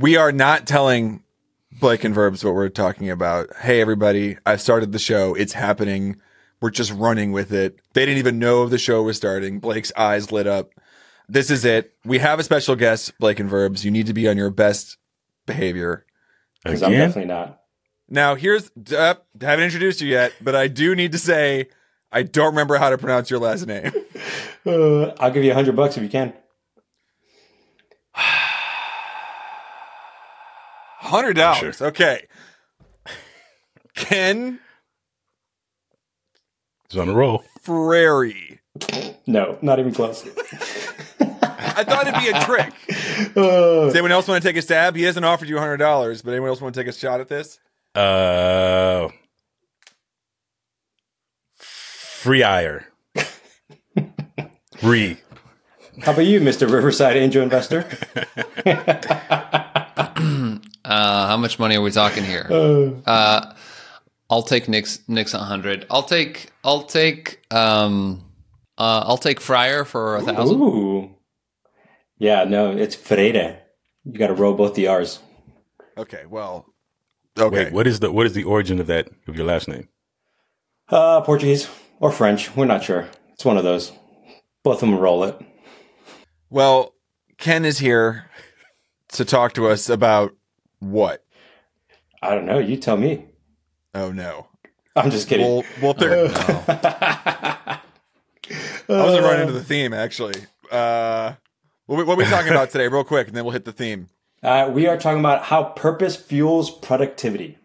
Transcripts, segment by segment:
We are not telling Blake and Verbs what we're talking about. Hey, everybody, I started the show. It's happening. We're just running with it. They didn't even know the show was starting. Blake's eyes lit up. This is it. We have a special guest, Blake and Verbs. You need to be on your best behavior. Because I'm definitely not. Now, here's, uh, haven't introduced you yet, but I do need to say, I don't remember how to pronounce your last name. Uh, I'll give you a hundred bucks if you can. Hundred dollars. Okay. Ken He's on a roll. Frary. No, not even close. I thought it'd be a trick. Uh, Does anyone else want to take a stab? He hasn't offered you hundred dollars, but anyone else want to take a shot at this? Uh, free ire. Free. how about you, Mr. Riverside Angel Investor? Uh, how much money are we talking here? Uh, I'll take Nick's Nick's hundred. I'll take I'll take um uh, I'll take Fryer for a thousand. Ooh. Yeah, no, it's Freire. You got to roll both the R's. Okay, well, okay. Wait, what is the what is the origin of that of your last name? Uh, Portuguese or French. We're not sure. It's one of those. Both of them roll it. Well, Ken is here to talk to us about what? I don't know. You tell me. Oh no. I'm just kidding. Well, well, there. I wasn't running into the theme actually. Uh, what, what are we talking about today, real quick, and then we'll hit the theme. Uh, we are talking about how purpose fuels productivity.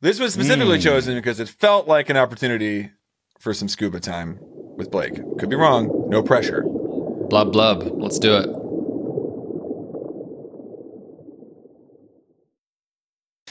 This was specifically chosen because it felt like an opportunity for some scuba time with Blake. Could be wrong. No pressure. Blub blub. Let's do it.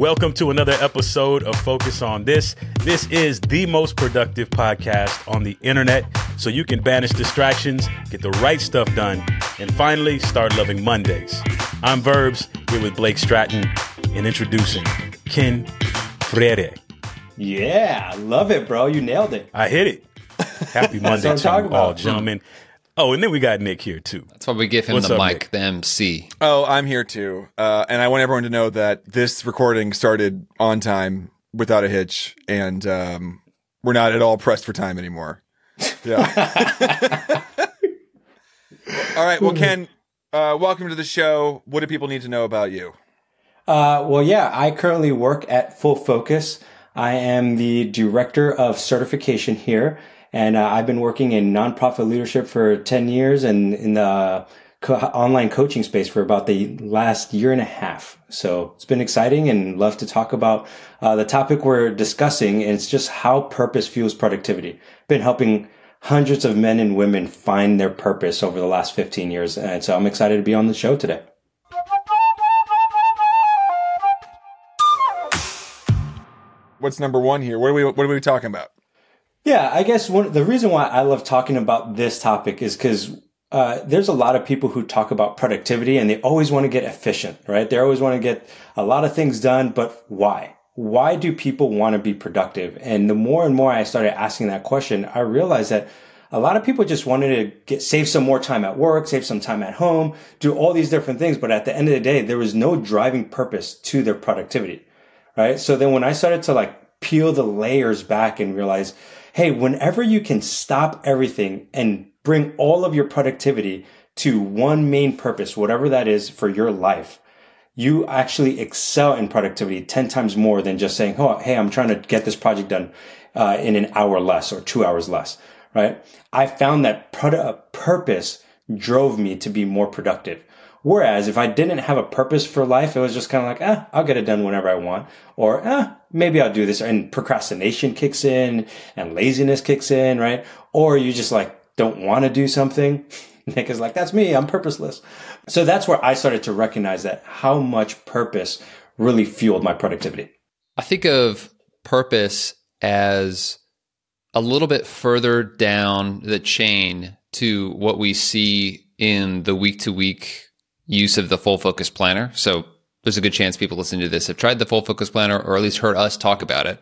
Welcome to another episode of Focus on This. This is the most productive podcast on the internet, so you can banish distractions, get the right stuff done, and finally start loving Mondays. I'm Verbs here with Blake Stratton and introducing Ken Freire. Yeah, I love it, bro. You nailed it. I hit it. Happy Monday to you all, gentlemen. Oh, and then we got Nick here too. That's why we give him What's the up, mic, Nick? the MC. Oh, I'm here too. Uh, and I want everyone to know that this recording started on time without a hitch, and um, we're not at all pressed for time anymore. Yeah. all right. Well, Ken, uh, welcome to the show. What do people need to know about you? Uh, well, yeah, I currently work at Full Focus. I am the director of certification here, and uh, I've been working in nonprofit leadership for 10 years and in the co- online coaching space for about the last year and a half. So it's been exciting and love to talk about uh, the topic we're discussing. And it's just how purpose fuels productivity. Been helping hundreds of men and women find their purpose over the last 15 years. And so I'm excited to be on the show today. What's number one here? What are we What are we talking about? Yeah, I guess one the reason why I love talking about this topic is because uh, there's a lot of people who talk about productivity and they always want to get efficient, right? They always want to get a lot of things done, but why? Why do people want to be productive? And the more and more I started asking that question, I realized that a lot of people just wanted to get save some more time at work, save some time at home, do all these different things, but at the end of the day, there was no driving purpose to their productivity right? So then when I started to like peel the layers back and realize, hey, whenever you can stop everything and bring all of your productivity to one main purpose, whatever that is for your life, you actually excel in productivity 10 times more than just saying, oh, hey, I'm trying to get this project done uh, in an hour less or two hours less, right? I found that uh, purpose drove me to be more productive. Whereas if I didn't have a purpose for life, it was just kind of like, eh, I'll get it done whenever I want. Or, eh, maybe I'll do this. And procrastination kicks in and laziness kicks in, right? Or you just like don't want to do something. Nick is like, that's me. I'm purposeless. So that's where I started to recognize that how much purpose really fueled my productivity. I think of purpose as a little bit further down the chain to what we see in the week to week use of the full focus planner. So there's a good chance people listening to this have tried the full focus planner or at least heard us talk about it.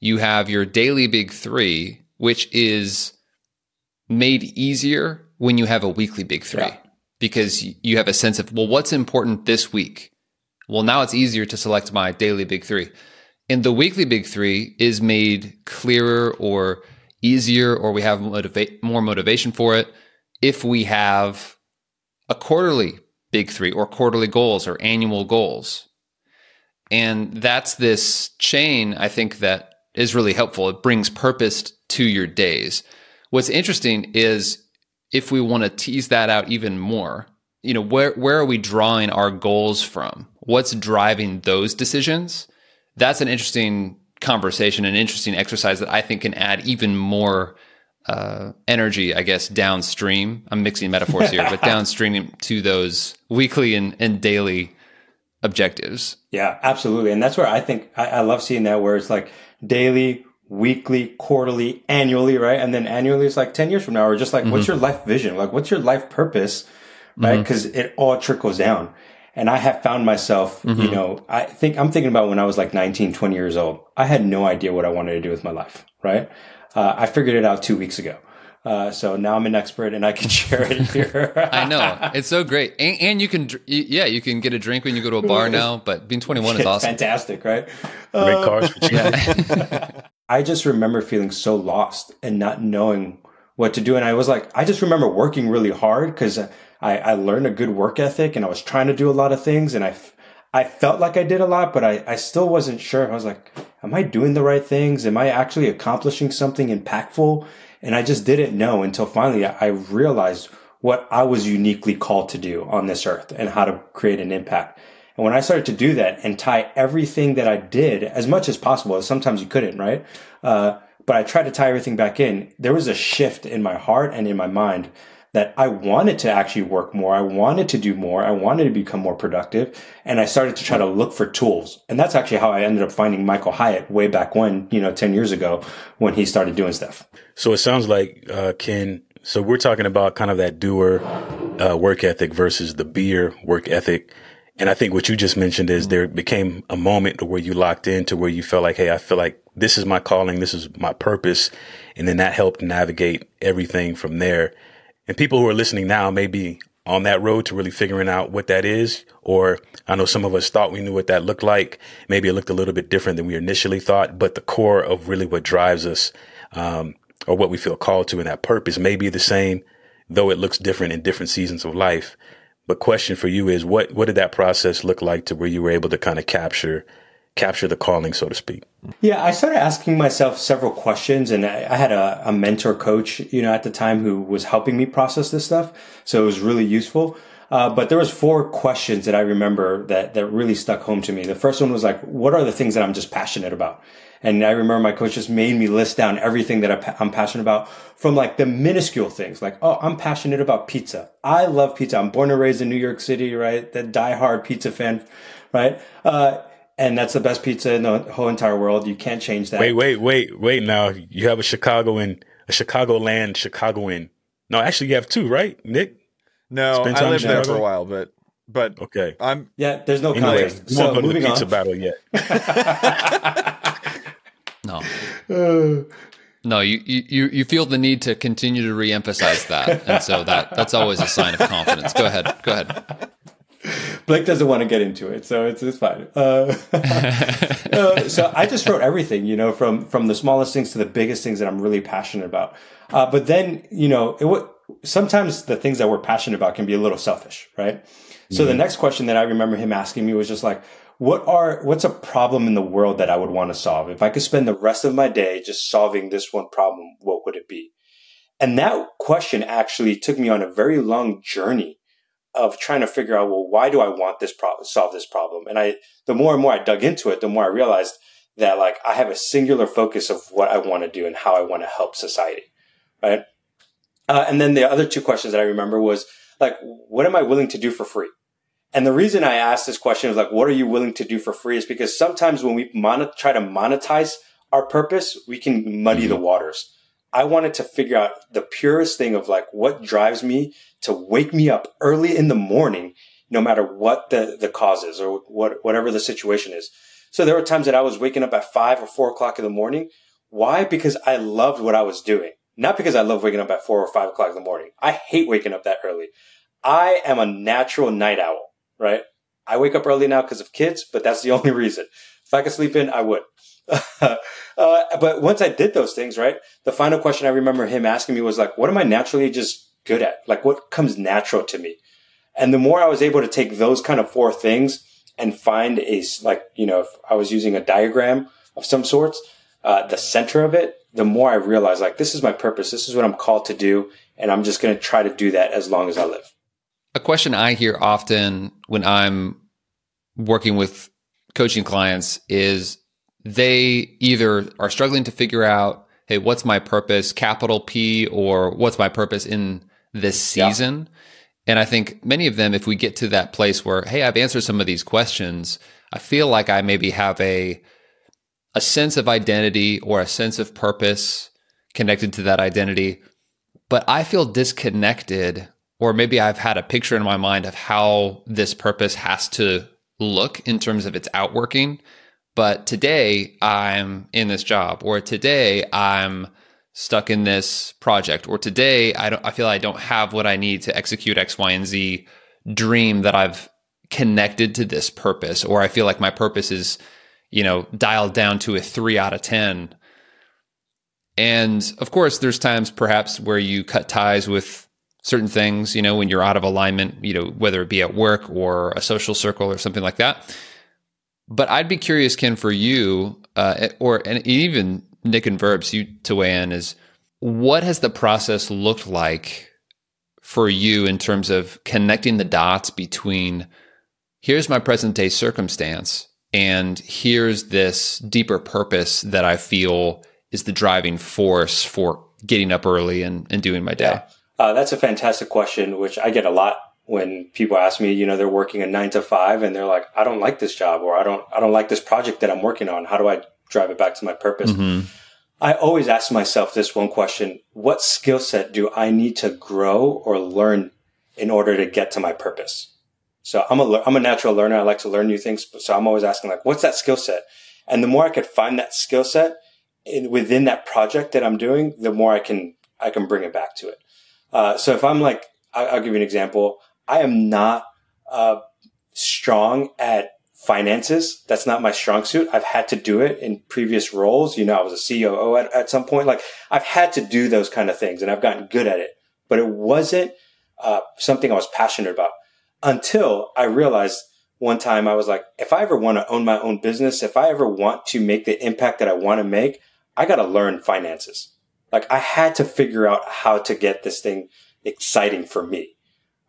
You have your daily big three, which is made easier when you have a weekly big three Yeah. because you have a sense of, well, what's important this week? Well, now it's easier to select my daily big three. And the weekly big three is made clearer or easier, or we have motiva- more motivation for it if we have a quarterly big three or quarterly goals or annual goals. And that's this chain, I think, that is really helpful. It brings purpose to your days. What's interesting is if we want to tease that out even more, you know, where, where are we drawing our goals from? What's driving those decisions? That's an interesting conversation, an interesting exercise that I think can add even more uh, energy, I guess, downstream. I'm mixing metaphors here, but downstream to those weekly and, and daily objectives. Yeah, absolutely. And that's where I think I, I love seeing that where it's like daily, weekly, quarterly, annually, right? And then annually is like 10 years from now, or just like, what's your life vision? Like, what's your life purpose? Right? Cause it all trickles down. And I have found myself, you know, I think I'm thinking about when I was like 19, 20 years old. I had no idea what I wanted to do with my life, right? Uh, I figured it out two weeks ago. Uh, so now I'm an expert and I can share it here. I know it's so great, and, and you can, yeah, you can get a drink when you go to a bar now. But being 21 is awesome. Fantastic, right? Great cars for cheap. I just remember feeling so lost and not knowing what to do. And I was like, I just remember working really hard because I, I learned a good work ethic and I was trying to do a lot of things. And I, I felt like I did a lot, but I, I still wasn't sure. I was like, am I doing the right things? Am I actually accomplishing something impactful? And I just didn't know until finally I I realized what I was uniquely called to do on this earth and how to create an impact. And when I started to do that and tie everything that I did as much as possible, sometimes you couldn't, right? Uh, but I tried to tie everything back in. There was a shift in my heart and in my mind that I wanted to actually work more. I wanted to do more. I wanted to become more productive. And I started to try to look for tools. And that's actually how I ended up finding Michael Hyatt way back when, you know, 10 years ago when he started doing stuff. So it sounds like, uh, Ken, so we're talking about kind of that doer uh, work ethic versus the beer work ethic. And I think what you just mentioned is there became a moment where you locked into where you felt like, Hey, I feel like this is my calling. This is my purpose. And then that helped navigate everything from there. And people who are listening now may be on that road to really figuring out what that is. Or I know some of us thought we knew what that looked like. Maybe it looked a little bit different than we initially thought, but the core of really what drives us, um, or what we feel called to in that purpose may be the same, though it looks different in different seasons of life. But question for you is what, what did that process look like to where you were able to kind of capture, capture the calling, so to speak? Yeah, I started asking myself several questions, and I, I had a, a mentor coach, you know, at the time who was helping me process this stuff. So it was really useful. Uh, but there was four questions that I remember that that really stuck home to me. The first one was like, "What are the things that I'm just passionate about?" And I remember my coach just made me list down everything that I'm passionate about, from like the minuscule things, like, "Oh, I'm passionate about pizza. I love pizza. I'm born and raised in New York City, right? The diehard pizza fan, right?" Uh, and that's the best pizza in the whole entire world. You can't change that. Wait, wait, wait, wait. Now you have a Chicagoan, a Chicagoland Chicagoan. No, actually, you have two, right, Nick? No, Spend I time lived in there Chicago? for a while, but but Okay. I'm Yeah, there's no Anyway, contest. we So won't go to the moving pizza on. battle yet. No. Uh, no, you, you you feel the need to continue to reemphasize that, and so that that's always a sign of confidence. Go ahead, go ahead. Blake doesn't want to get into it, so it's it's fine. Uh, uh, so I just wrote everything, you know, from from the smallest things to the biggest things that I'm really passionate about. Uh, but then, you know, it sometimes the things that we're passionate about can be a little selfish, right? So the next question that I remember him asking me was just like, what are what's a problem in the world that I would want to solve? If I could spend the rest of my day just solving this one problem, what would it be? And that question actually took me on a very long journey of trying to figure out, well, why do I want this problem, solve this problem? And I, the more and more I dug into it, the more I realized that like I have a singular focus of what I want to do and how I want to help society. Right. Uh, and then the other two questions that I remember was like, what am I willing to do for free? And the reason I asked this question is like, what are you willing to do for free is because sometimes when we mon- try to monetize our purpose, we can muddy mm-hmm. the waters. I wanted to figure out the purest thing of like what drives me to wake me up early in the morning, no matter what the, the cause is or what, whatever the situation is. So there were times that I was waking up at five or four o'clock in the morning. Why? Because I loved what I was doing. Not because I love waking up at four or five o'clock in the morning. I hate waking up that early. I am a natural night owl, right? I wake up early now because of kids, but that's the only reason. If I could sleep in, I would. uh, but once I did those things, right? The final question I remember him asking me was like, what am I naturally just good at? Like what comes natural to me? And the more I was able to take those kind of four things and find a, like, you know, if I was using a diagram of some sorts, uh, the center of it, the more I realized like, this is my purpose. This is what I'm called to do. And I'm just going to try to do that as long as I live. A question I hear often when I'm working with coaching clients is they either are struggling to figure out, hey, what's my purpose, capital P, or what's my purpose in this season? Yeah. And I think many of them, if we get to that place where, hey, I've answered some of these questions, I feel like I maybe have a a sense of identity or a sense of purpose connected to that identity, but I feel disconnected, or maybe I've had a picture in my mind of how this purpose has to look in terms of its outworking. But today I'm in this job, or today I'm stuck in this project, or today I don't I feel I don't have what I need to execute X, Y, and Z dream that I've connected to this purpose, or I feel like my purpose is, you know, dialed down to a three out of ten. And of course, there's times perhaps where you cut ties with certain things, you know, when you're out of alignment, you know, whether it be at work or a social circle or something like that. But I'd be curious, Ken, for you, uh, or and even Nick and Verbs, you to weigh in is what has the process looked like for you in terms of connecting the dots between here's my present day circumstance and here's this deeper purpose that I feel is the driving force for getting up early and, and doing my day? Yeah. Uh, that's a fantastic question, which I get a lot when people ask me, you know, they're working a nine to five and they're like, I don't like this job or I don't, I don't like this project that I'm working on. How do I drive it back to my purpose? Mm-hmm. I always ask myself this one question. What skill set do I need to grow or learn in order to get to my purpose? So I'm a, I'm a natural learner. I like to learn new things. So I'm always asking like, what's that skill set? And the more I could find that skill set in, within that project that I'm doing, the more I can, I can bring it back to it. Uh, so if I'm like, I'll give you an example. I am not uh, strong at finances. That's not my strong suit. I've had to do it in previous roles. You know, I was a COO at, at some point. Like I've had to do those kind of things and I've gotten good at it, but it wasn't uh, something I was passionate about until I realized one time I was like, if I ever want to own my own business, if I ever want to make the impact that I want to make, I got to learn finances. Like I had to figure out how to get this thing exciting for me.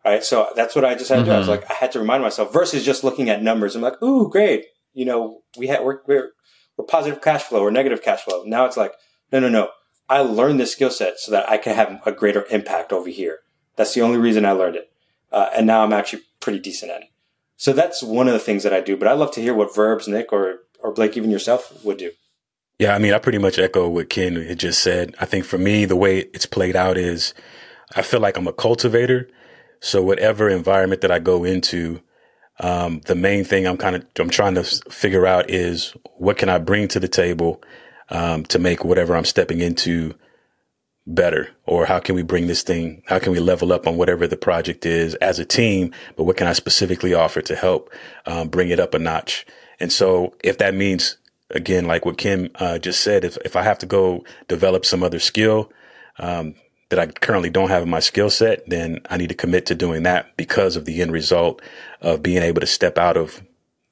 Right. So that's what I just had to mm-hmm. do. I was mm-hmm. like, I had to remind myself versus just looking at numbers. I'm like, ooh, great. You know, we had, we're, we're, we're positive cash flow or negative cash flow. Now it's like, no, no, no. I learned this skill set so that I can have a greater impact over here. That's the only reason I learned it. Uh, and now I'm actually pretty decent at it. So that's one of the things that I do. But I'd love to hear what verbs, Nick, or, or Blake, even yourself would do. Yeah, I mean, I pretty much echo what Ken had just said. I think for me, the way it's played out is I feel like I'm a cultivator. So whatever environment that I go into, um, the main thing I'm kind of I'm trying to figure out is what can I bring to the table um, to make whatever I'm stepping into better, or how can we bring this thing? How can we level up on whatever the project is as a team? But what can I specifically offer to help um, bring it up a notch? And so if that means again, like what Ken uh, just said, if if I have to go develop some other skill, um, that I currently don't have in my skill set, then I need to commit to doing that because of the end result of being able to step out of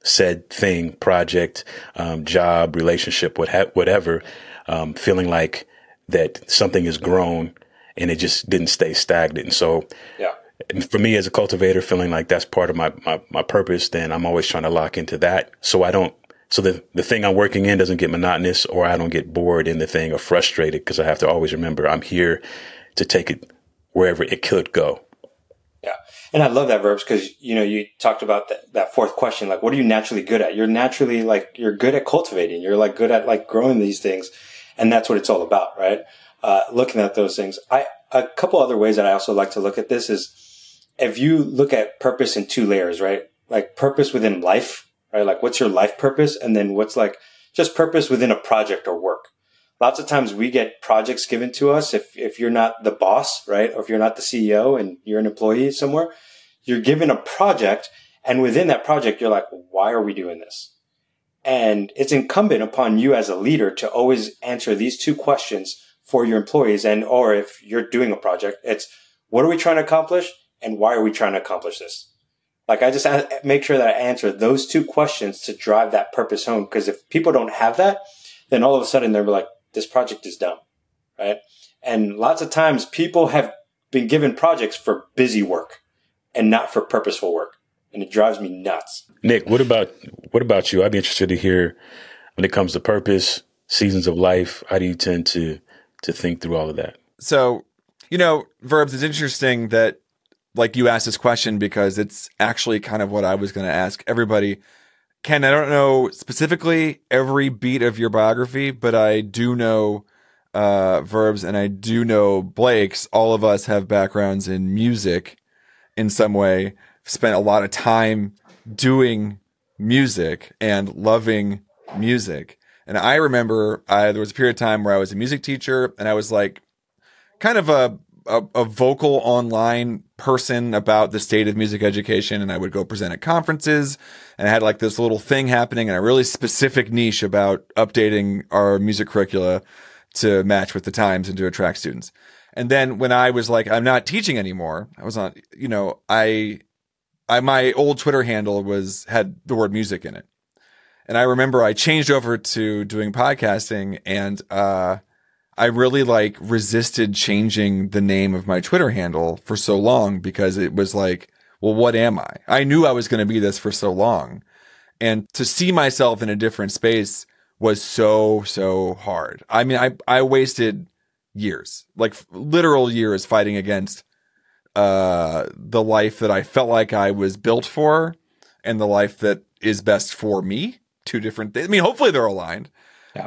said thing, project, um, job, relationship, what ha- whatever, um, feeling like that something has grown and it just didn't stay stagnant. And so, yeah. For me as a cultivator, feeling like that's part of my, my, my purpose, then I'm always trying to lock into that. So I don't so the, the thing I'm working in doesn't get monotonous or I don't get bored in the thing or frustrated because I have to always remember I'm here to take it wherever it could go. Yeah. And I love that verbs because, you know, you talked about that, that fourth question. Like, what are you naturally good at? You're naturally like, you're good at cultivating. You're like good at like growing these things. And that's what it's all about, right? Uh, looking at those things. I, a couple other ways that I also like to look at this is if you look at purpose in two layers, right? Like purpose within life, right? Like what's your life purpose? And then what's like just purpose within a project or work. Lots of times we get projects given to us. If, if you're not the boss, right? Or if you're not the CEO and you're an employee somewhere, you're given a project. And within that project, you're like, why are we doing this? And it's incumbent upon you as a leader to always answer these two questions for your employees. And, or if you're doing a project, it's what are we trying to accomplish? And why are we trying to accomplish this? Like I just make sure that I answer those two questions to drive that purpose home. Because if people don't have that, then all of a sudden they're like, this project is dumb, right? And lots of times people have been given projects for busy work and not for purposeful work. And it drives me nuts. Nick, what about what about you? I'd be interested to hear when it comes to purpose, seasons of life, how do you tend to to think through all of that? So, you know, verbs, it's interesting that like you asked this question because it's actually kind of what I was going to ask everybody. Ken, I don't know specifically every beat of your biography, but I do know uh, verbs and I do know Blake's. All of us have backgrounds in music in some way, spent a lot of time doing music and loving music. And I remember I, there was a period of time where I was a music teacher and I was like kind of a a, a, vocal online person about the state of music education and I would go present at conferences and I had like this little thing happening and a really specific niche about updating our music curricula to match with the times and to attract students. And then when I was like, I'm not teaching anymore, I was on, you know, I, I, my old Twitter handle was, had the word music in it. And I remember I changed over to doing podcasting and, uh, I really like resisted changing the name of my Twitter handle for so long because it was like, well, what am I? I knew I was going to be this for so long. And to see myself in a different space was so, so hard. I mean, I, I wasted years, like literal years fighting against, uh, the life that I felt like I was built for and the life that is best for me. Two different things. I mean, hopefully they're aligned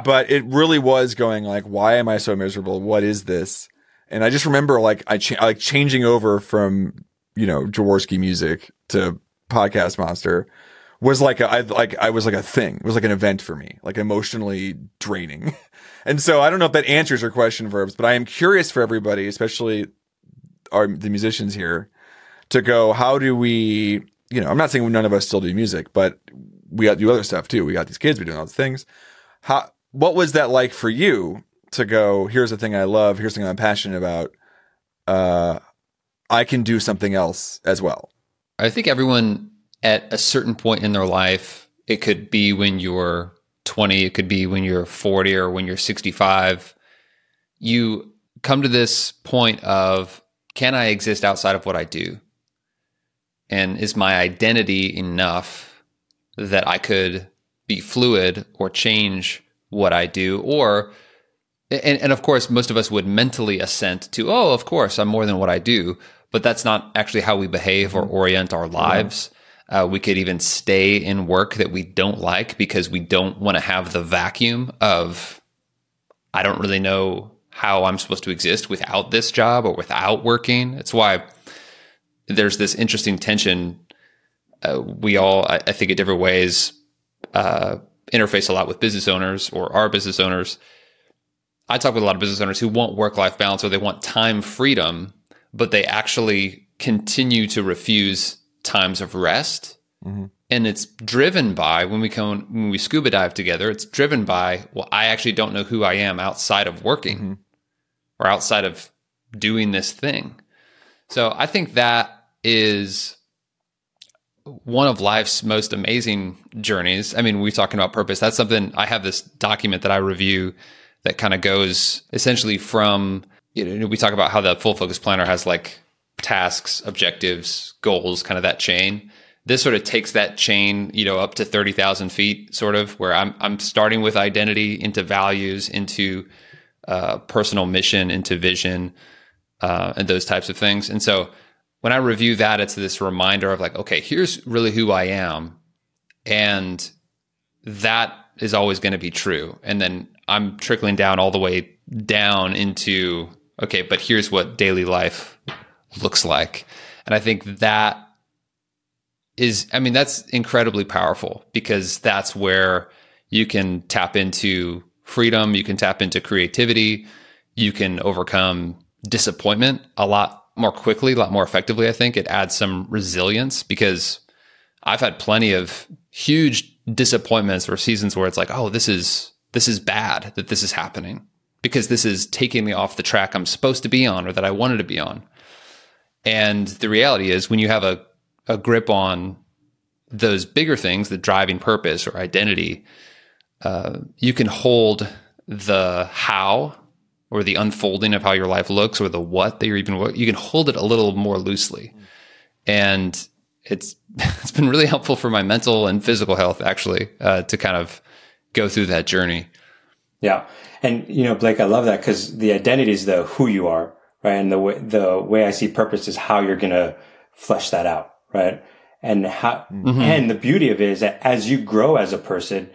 But it really was going like, why am I so miserable? What is this? And I just remember like I cha- like changing over from you know Jaworski music to Podcast Monster was like a, I like I was like a thing. It was like an event for me, like emotionally draining. and so I don't know if that answers your question, verbs, but I am curious for everybody, especially our the musicians here, to go. How do we? You know, I'm not saying none of us still do music, but we got do other stuff too. We got these kids, we're doing all these things. How what was that like for you to go, here's the thing I love, here's the thing I'm passionate about. Uh, I can do something else as well. I think everyone at a certain point in their life, it could be when you're 20, it could be when you're 40 or when you're 65, you come to this point of can I exist outside of what I do? And is my identity enough that I could be fluid or change what I do, or and, and of course, most of us would mentally assent to, oh, of course, I'm more than what I do, but that's not actually how we behave or orient our lives. Uh, we could even stay in work that we don't like because we don't want to have the vacuum of, I don't really know how I'm supposed to exist without this job or without working. It's why there's this interesting tension. Uh, we all, I, I, think, in different ways, uh, interface a lot with business owners or are business owners. I talk with a lot of business owners who want work life balance or they want time freedom, but they actually continue to refuse times of rest. Mm-hmm. And it's driven by when we come when we scuba dive together, it's driven by, well, I actually don't know who I am outside of working mm-hmm. or outside of doing this thing. So I think that is one of life's most amazing journeys. I mean, we're talking about purpose. That's something I have this document that I review that kind of goes essentially from, you know, we talk about how the full focus planner has like tasks, objectives, goals, kind of that chain. This sort of takes that chain, you know, up to 30,000 feet, sort of where I'm, I'm starting with identity into values, into uh, personal mission, into vision, uh, and those types of things. And so when I review that, it's this reminder of like, okay, here's really who I am. And that is always going to be true. And then I'm trickling down all the way down into, okay, but here's what daily life looks like. And I think that is, I mean, that's incredibly powerful because that's where you can tap into freedom, you can tap into creativity, you can overcome disappointment a lot more quickly, a lot more effectively. I think it adds some resilience because I've had plenty of huge disappointments or seasons where it's like, oh, this is this is bad that this is happening because this is taking me off the track I'm supposed to be on or that I wanted to be on. And the reality is when you have a, a grip on those bigger things, the driving purpose or identity, uh, you can hold the how or the unfolding of how your life looks or the what that you're even you can hold it a little more loosely. And it's it's been really helpful for my mental and physical health actually uh, to kind of go through that journey. Yeah. And you know blake i love that because the identity is the who you are right? And the way the way i see purpose is how you're gonna flesh that out right? And how mm-hmm. and the beauty of it is that as you grow as a person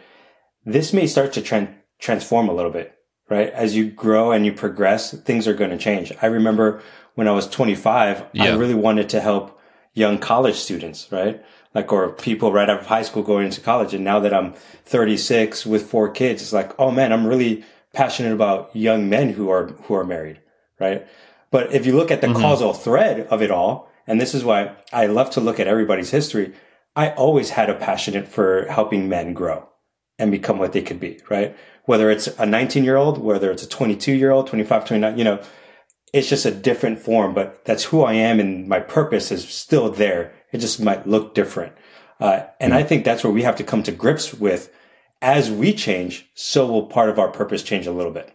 this may start to tran- transform a little bit right? As you grow and you progress, things are going to change. I remember when I was 25, yeah. I really wanted to help young college students, right? Like, or people right out of high school going into college. And now that I'm 36 with four kids, it's like, oh man, I'm really passionate about young men who are, who are married, right? But if you look at the mm-hmm. causal thread of it all, and this is why I love to look at everybody's history, I always had a passion for helping men grow and become what they could be, right? Whether it's a 19 year old, whether it's a 22 year old, 25, 29, you know, it's just a different form, but that's who I am and my purpose is still there. It just might look different. Uh, and mm-hmm. I think that's where we have to come to grips with as we change, so will part of our purpose change a little bit.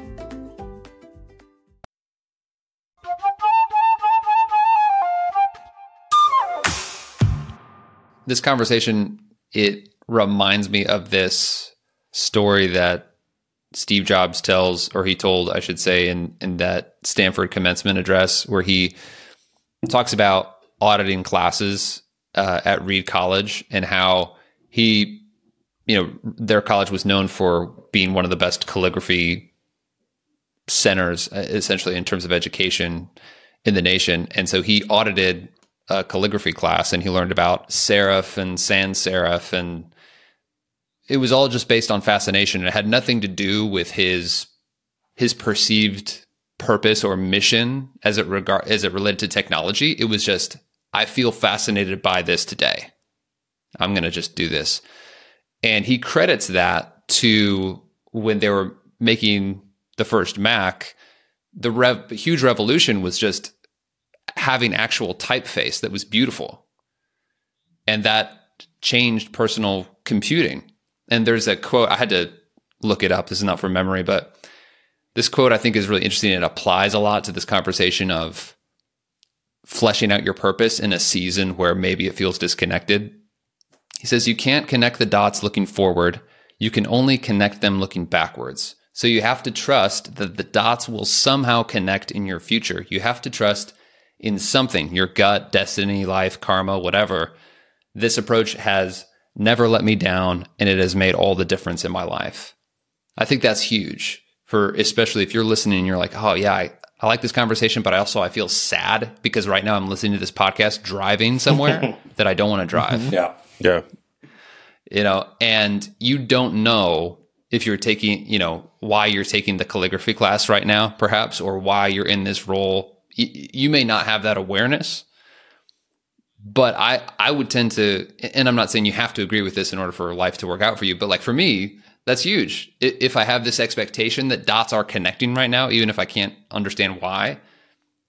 This conversation it reminds me of this story that Steve Jobs tells, or he told, I should say, in in that Stanford commencement address, where he talks about auditing classes uh, at Reed College and how he, you know, their college was known for being one of the best calligraphy centers, uh, essentially in terms of education in the nation, and so he audited a calligraphy class and he learned about serif and sans serif and it was all just based on fascination. It had nothing to do with his his perceived purpose or mission as it regard as it related to technology. It was just I feel fascinated by this today. I'm going to just do this. And he credits that to when they were making the first Mac, the rev- huge revolution was just having actual typeface that was beautiful. And that changed personal computing. And there's a quote, I had to look it up. This is not from memory, but this quote I think is really interesting. It applies a lot to this conversation of fleshing out your purpose in a season where maybe it feels disconnected. He says, You can't connect the dots looking forward. You can only connect them looking backwards. So you have to trust that the dots will somehow connect in your future. You have to trust in something, your gut, destiny, life, karma, whatever. This approach has never let me down and it has made all the difference in my life. I think that's huge for especially if you're listening and you're like, oh yeah, I, I like this conversation, but I also I feel sad because right now I'm listening to this podcast driving somewhere that I don't want to drive. Mhm. Yeah. Yeah. You know, and you don't know if you're taking, you know, why you're taking the calligraphy class right now, perhaps, or why you're in this role. Y- you may not have that awareness, but I I would tend to, and I'm not saying you have to agree with this in order for life to work out for you, but like for me, that's huge. If I have this expectation that dots are connecting right now, even if I can't understand why,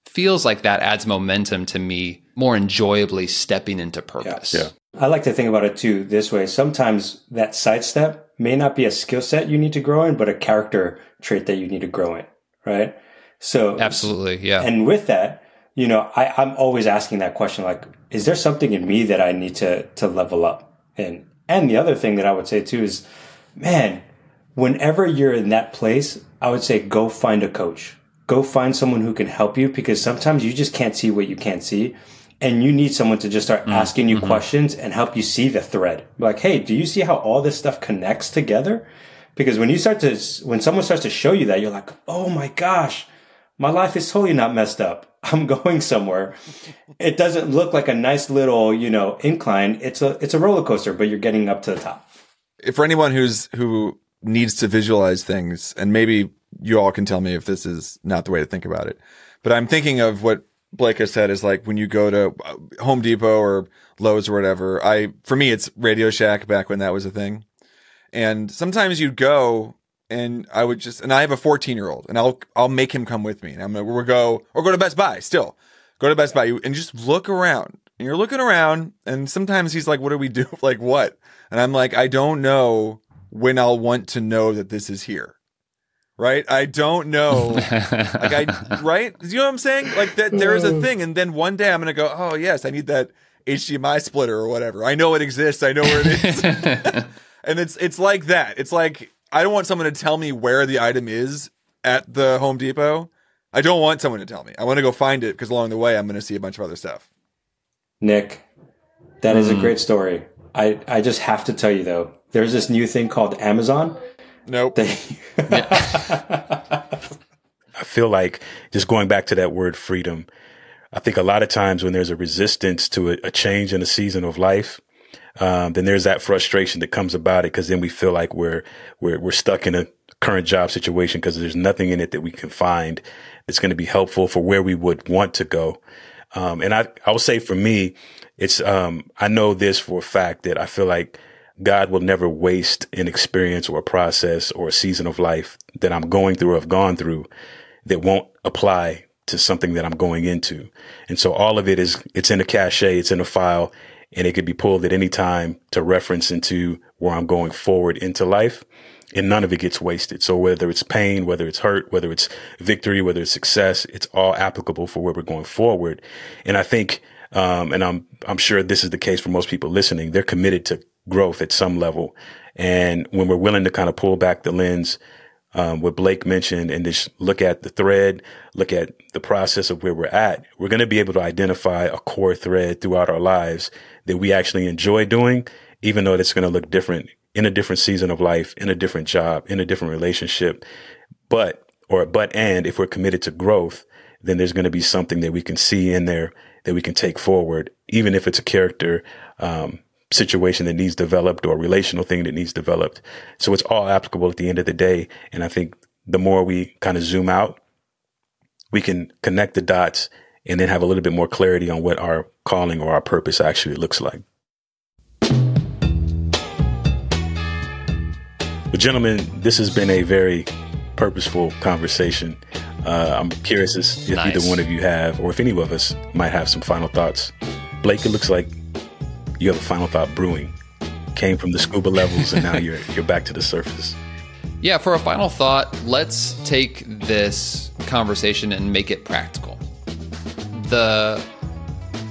feels like that adds momentum to me more enjoyably stepping into purpose. Yeah. I like to think about it too this way. Sometimes that sidestep may not be a skill set you need to grow in, but a character trait that you need to grow in, right? So Absolutely. Yeah. And with that, you know, I, I'm always asking that question, like, is there something in me that I need to to level up? And and the other thing that I would say too is, man, whenever you're in that place, I would say go find a coach. Go find someone who can help you because sometimes you just can't see what you can't see. And you need someone to just start mm-hmm. asking you mm-hmm. questions and help you see the thread. Like, hey, do you see how all this stuff connects together? Because when you start to, when someone starts to show you that, you're like, oh my gosh, my life is totally not messed up. I'm going somewhere. It doesn't look like a nice little, you know, incline. It's a it's a roller coaster, but you're getting up to the top. for anyone who's who needs to visualize things, and maybe you all can tell me if this is not the way to think about it, but I'm thinking of what Blake has said is like when you go to uh, Home Depot or Lowe's or whatever. I for me it's Radio Shack back when that was a thing, and sometimes you'd go and I would just and I have a 14 year old and I'll I'll make him come with me and I'm gonna we'll go or go to Best Buy still. Go to Best Buy and just look around and you're looking around and sometimes he's like what do we do? Like what? And I'm like I don't know when I'll want to know that this is here. Right? I don't know. Like I right? You know what I'm saying? Like that there is a thing and then one day I'm gonna go oh yes I need that HDMI splitter or whatever. I know it exists. I know where it is. And it's it's like that. It's like I don't want someone to tell me where the item is at the Home Depot. I don't want someone to tell me. I want to go find it because along the way I'm going to see a bunch of other stuff. Nick, that is a hmm. great story. I, I just have to tell you though, there's this new thing called Amazon. Nope. I feel like just going back to that word freedom, I think a lot of times when there's a resistance to a, a change in a season of life, um, then there's that frustration that comes about it because then we feel like we're we're we're stuck in a current job situation because there's nothing in it that we can find that's going to be helpful for where we would want to go. Um, and I I will say for me, it's um, I know this for a fact that I feel like God will never waste an experience or a process or a season of life that I'm going through or have gone through that won't apply to something that I'm going into. And so all of it is, it's in a cache, it's in a file, and it could be pulled at any time to reference into where I'm going forward into life. And none of it gets wasted. So whether it's pain, whether it's hurt, whether it's victory, whether it's success, it's all applicable for where we're going forward. And I think, um, and I'm, I'm sure this is the case for most people listening. They're committed to growth at some level. And when we're willing to kind of pull back the lens, um, what Blake mentioned and just look at the thread, look at the process of where we're at, we're going to be able to identify a core thread throughout our lives that we actually enjoy doing, even though it's going to look different in a different season of life, in a different job, in a different relationship. But, or, but, and if we're committed to growth, then there's going to be something that we can see in there that we can take forward, even if it's a character, um, situation that needs developed or relational thing that needs developed. So it's all applicable at the end of the day. And I think the more we kind of zoom out, we can connect the dots and then have a little bit more clarity on what our calling or our purpose actually looks like. But gentlemen, this has been a very purposeful conversation. Uh, I'm curious if Nice. either one of you have, or if any of us might have some final thoughts. Blake, it looks like you have a final thought brewing. Came from the scuba levels, and now you're you're back to the surface. Yeah, for a final thought, let's take this conversation and make it practical. The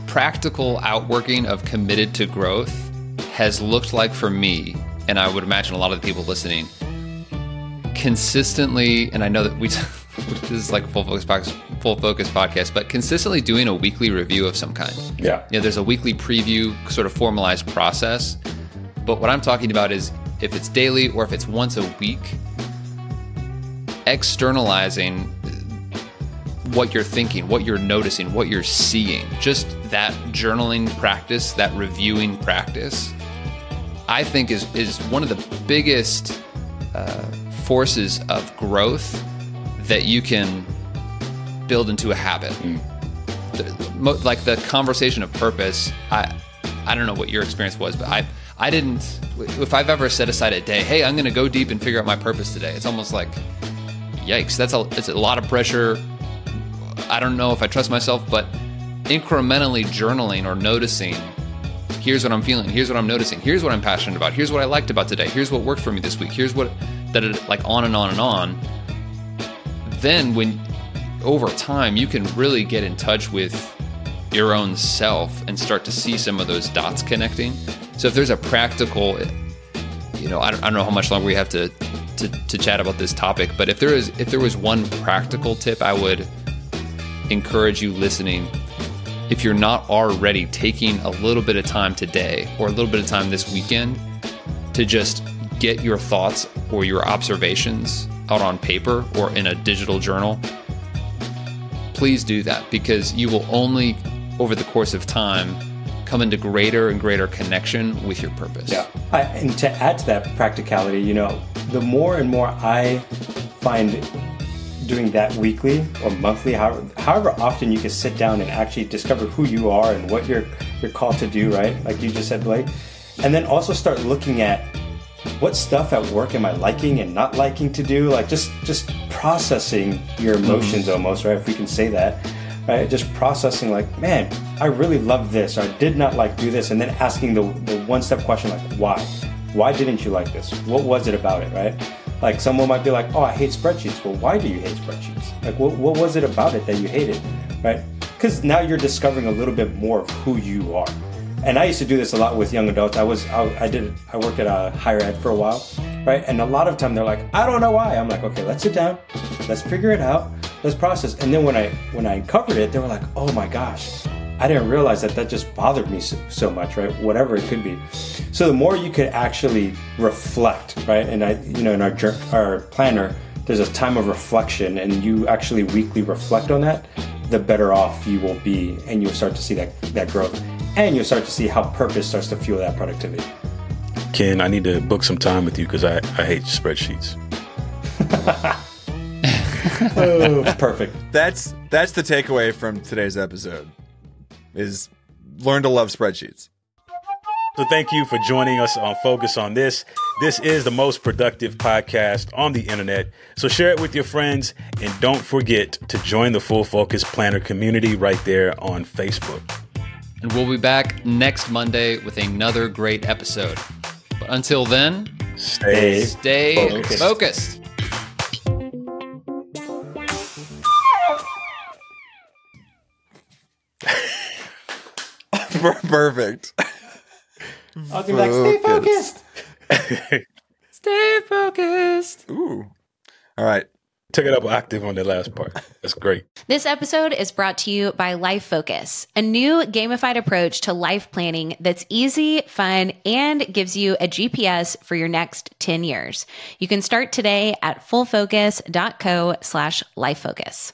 practical outworking of committed to growth has looked like for me, and I would imagine a lot of the people listening, consistently, and I know that we this is like full focus podcast, full focus podcast, but consistently doing a weekly review of some kind. Yeah. You know, there's a weekly preview, sort of formalized process. But what I'm talking about is if it's daily or if it's once a week, externalizing what you're thinking, what you're noticing, what you're seeing, just that journaling practice, that reviewing practice, I think is is one of the biggest uh, forces of growth that you can build into a habit. Mm. The- mo- like the conversation of purpose, I I don't know what your experience was, but I I didn't. If I've ever set aside a day, hey, I'm going to go deep and figure out my purpose today. It's almost like, yikes, that's a it's a lot of pressure. I don't know if I trust myself, but incrementally journaling or noticing here's what I'm feeling, here's what I'm noticing, here's what I'm passionate about, here's what I liked about today, here's what worked for me this week, here's what that it, like on and on and on. Then when over time you can really get in touch with your own self and start to see some of those dots connecting. So if there's a practical you know, I don't, I don't know how much longer we have to, to to chat about this topic, but if there is if there was one practical tip I would encourage you listening if you're not already taking a little bit of time today or a little bit of time this weekend to just get your thoughts or your observations out on paper or in a digital journal, please do that because you will only, over the course of time, come into greater and greater connection with your purpose. Yeah. I, and to add to that practicality, you know, the more and more I find doing that weekly or monthly, however, however often you can sit down and actually discover who you are and what you're you're called to do, right? Like you just said, Blake. And then also start looking at what stuff at work am I liking and not liking to do? Like just just processing your emotions mm-hmm. almost, right? If we can say that. Right? Just processing like, man, I really love this, or I did not like do this, and then asking the, the one step question like why? Why didn't you like this? What was it about it, right? Like someone might be like, oh, I hate spreadsheets. Well, why do you hate spreadsheets? Like what, what was it about it that you hated? Right? Because now you're discovering a little bit more of who you are and I used to do this a lot with young adults. I was I, I did I worked at a higher ed for a while, right? And a lot of time they're like, I don't know why. I'm like, okay, let's sit down, let's figure it out, let's process. And then when I when I uncovered it, they were like, oh my gosh, I didn't realize that that just bothered me so, so much, right? Whatever it could be. So the more you could actually reflect, right? And I, you know, in our our planner, there's a time of reflection, and you actually weekly reflect on that. The better off you will be, and you'll start to see that that growth and you'll start to see how purpose starts to fuel that productivity. Ken, I need to book some time with you because I, I hate spreadsheets. Oh, perfect. That's that's the takeaway from today's episode. Is learn to love spreadsheets. So thank you for joining us on Focus on This. This is the most productive podcast on the internet. So share it with your friends and don't forget to join the Full Focus Planner community right there on Facebook. And we'll be back next Monday with another great episode. But until then, Stay. stay Focused. focused. Perfect. I'll be like, stay Focused. focused. Stay focused. Ooh. All right. Took it up an octave on the last part. That's great. This episode is brought to you by Life Focus, a new gamified approach to life planning that's easy, fun, and gives you a GPS for your next 10 years. You can start today at fullfocus.co slash lifefocus.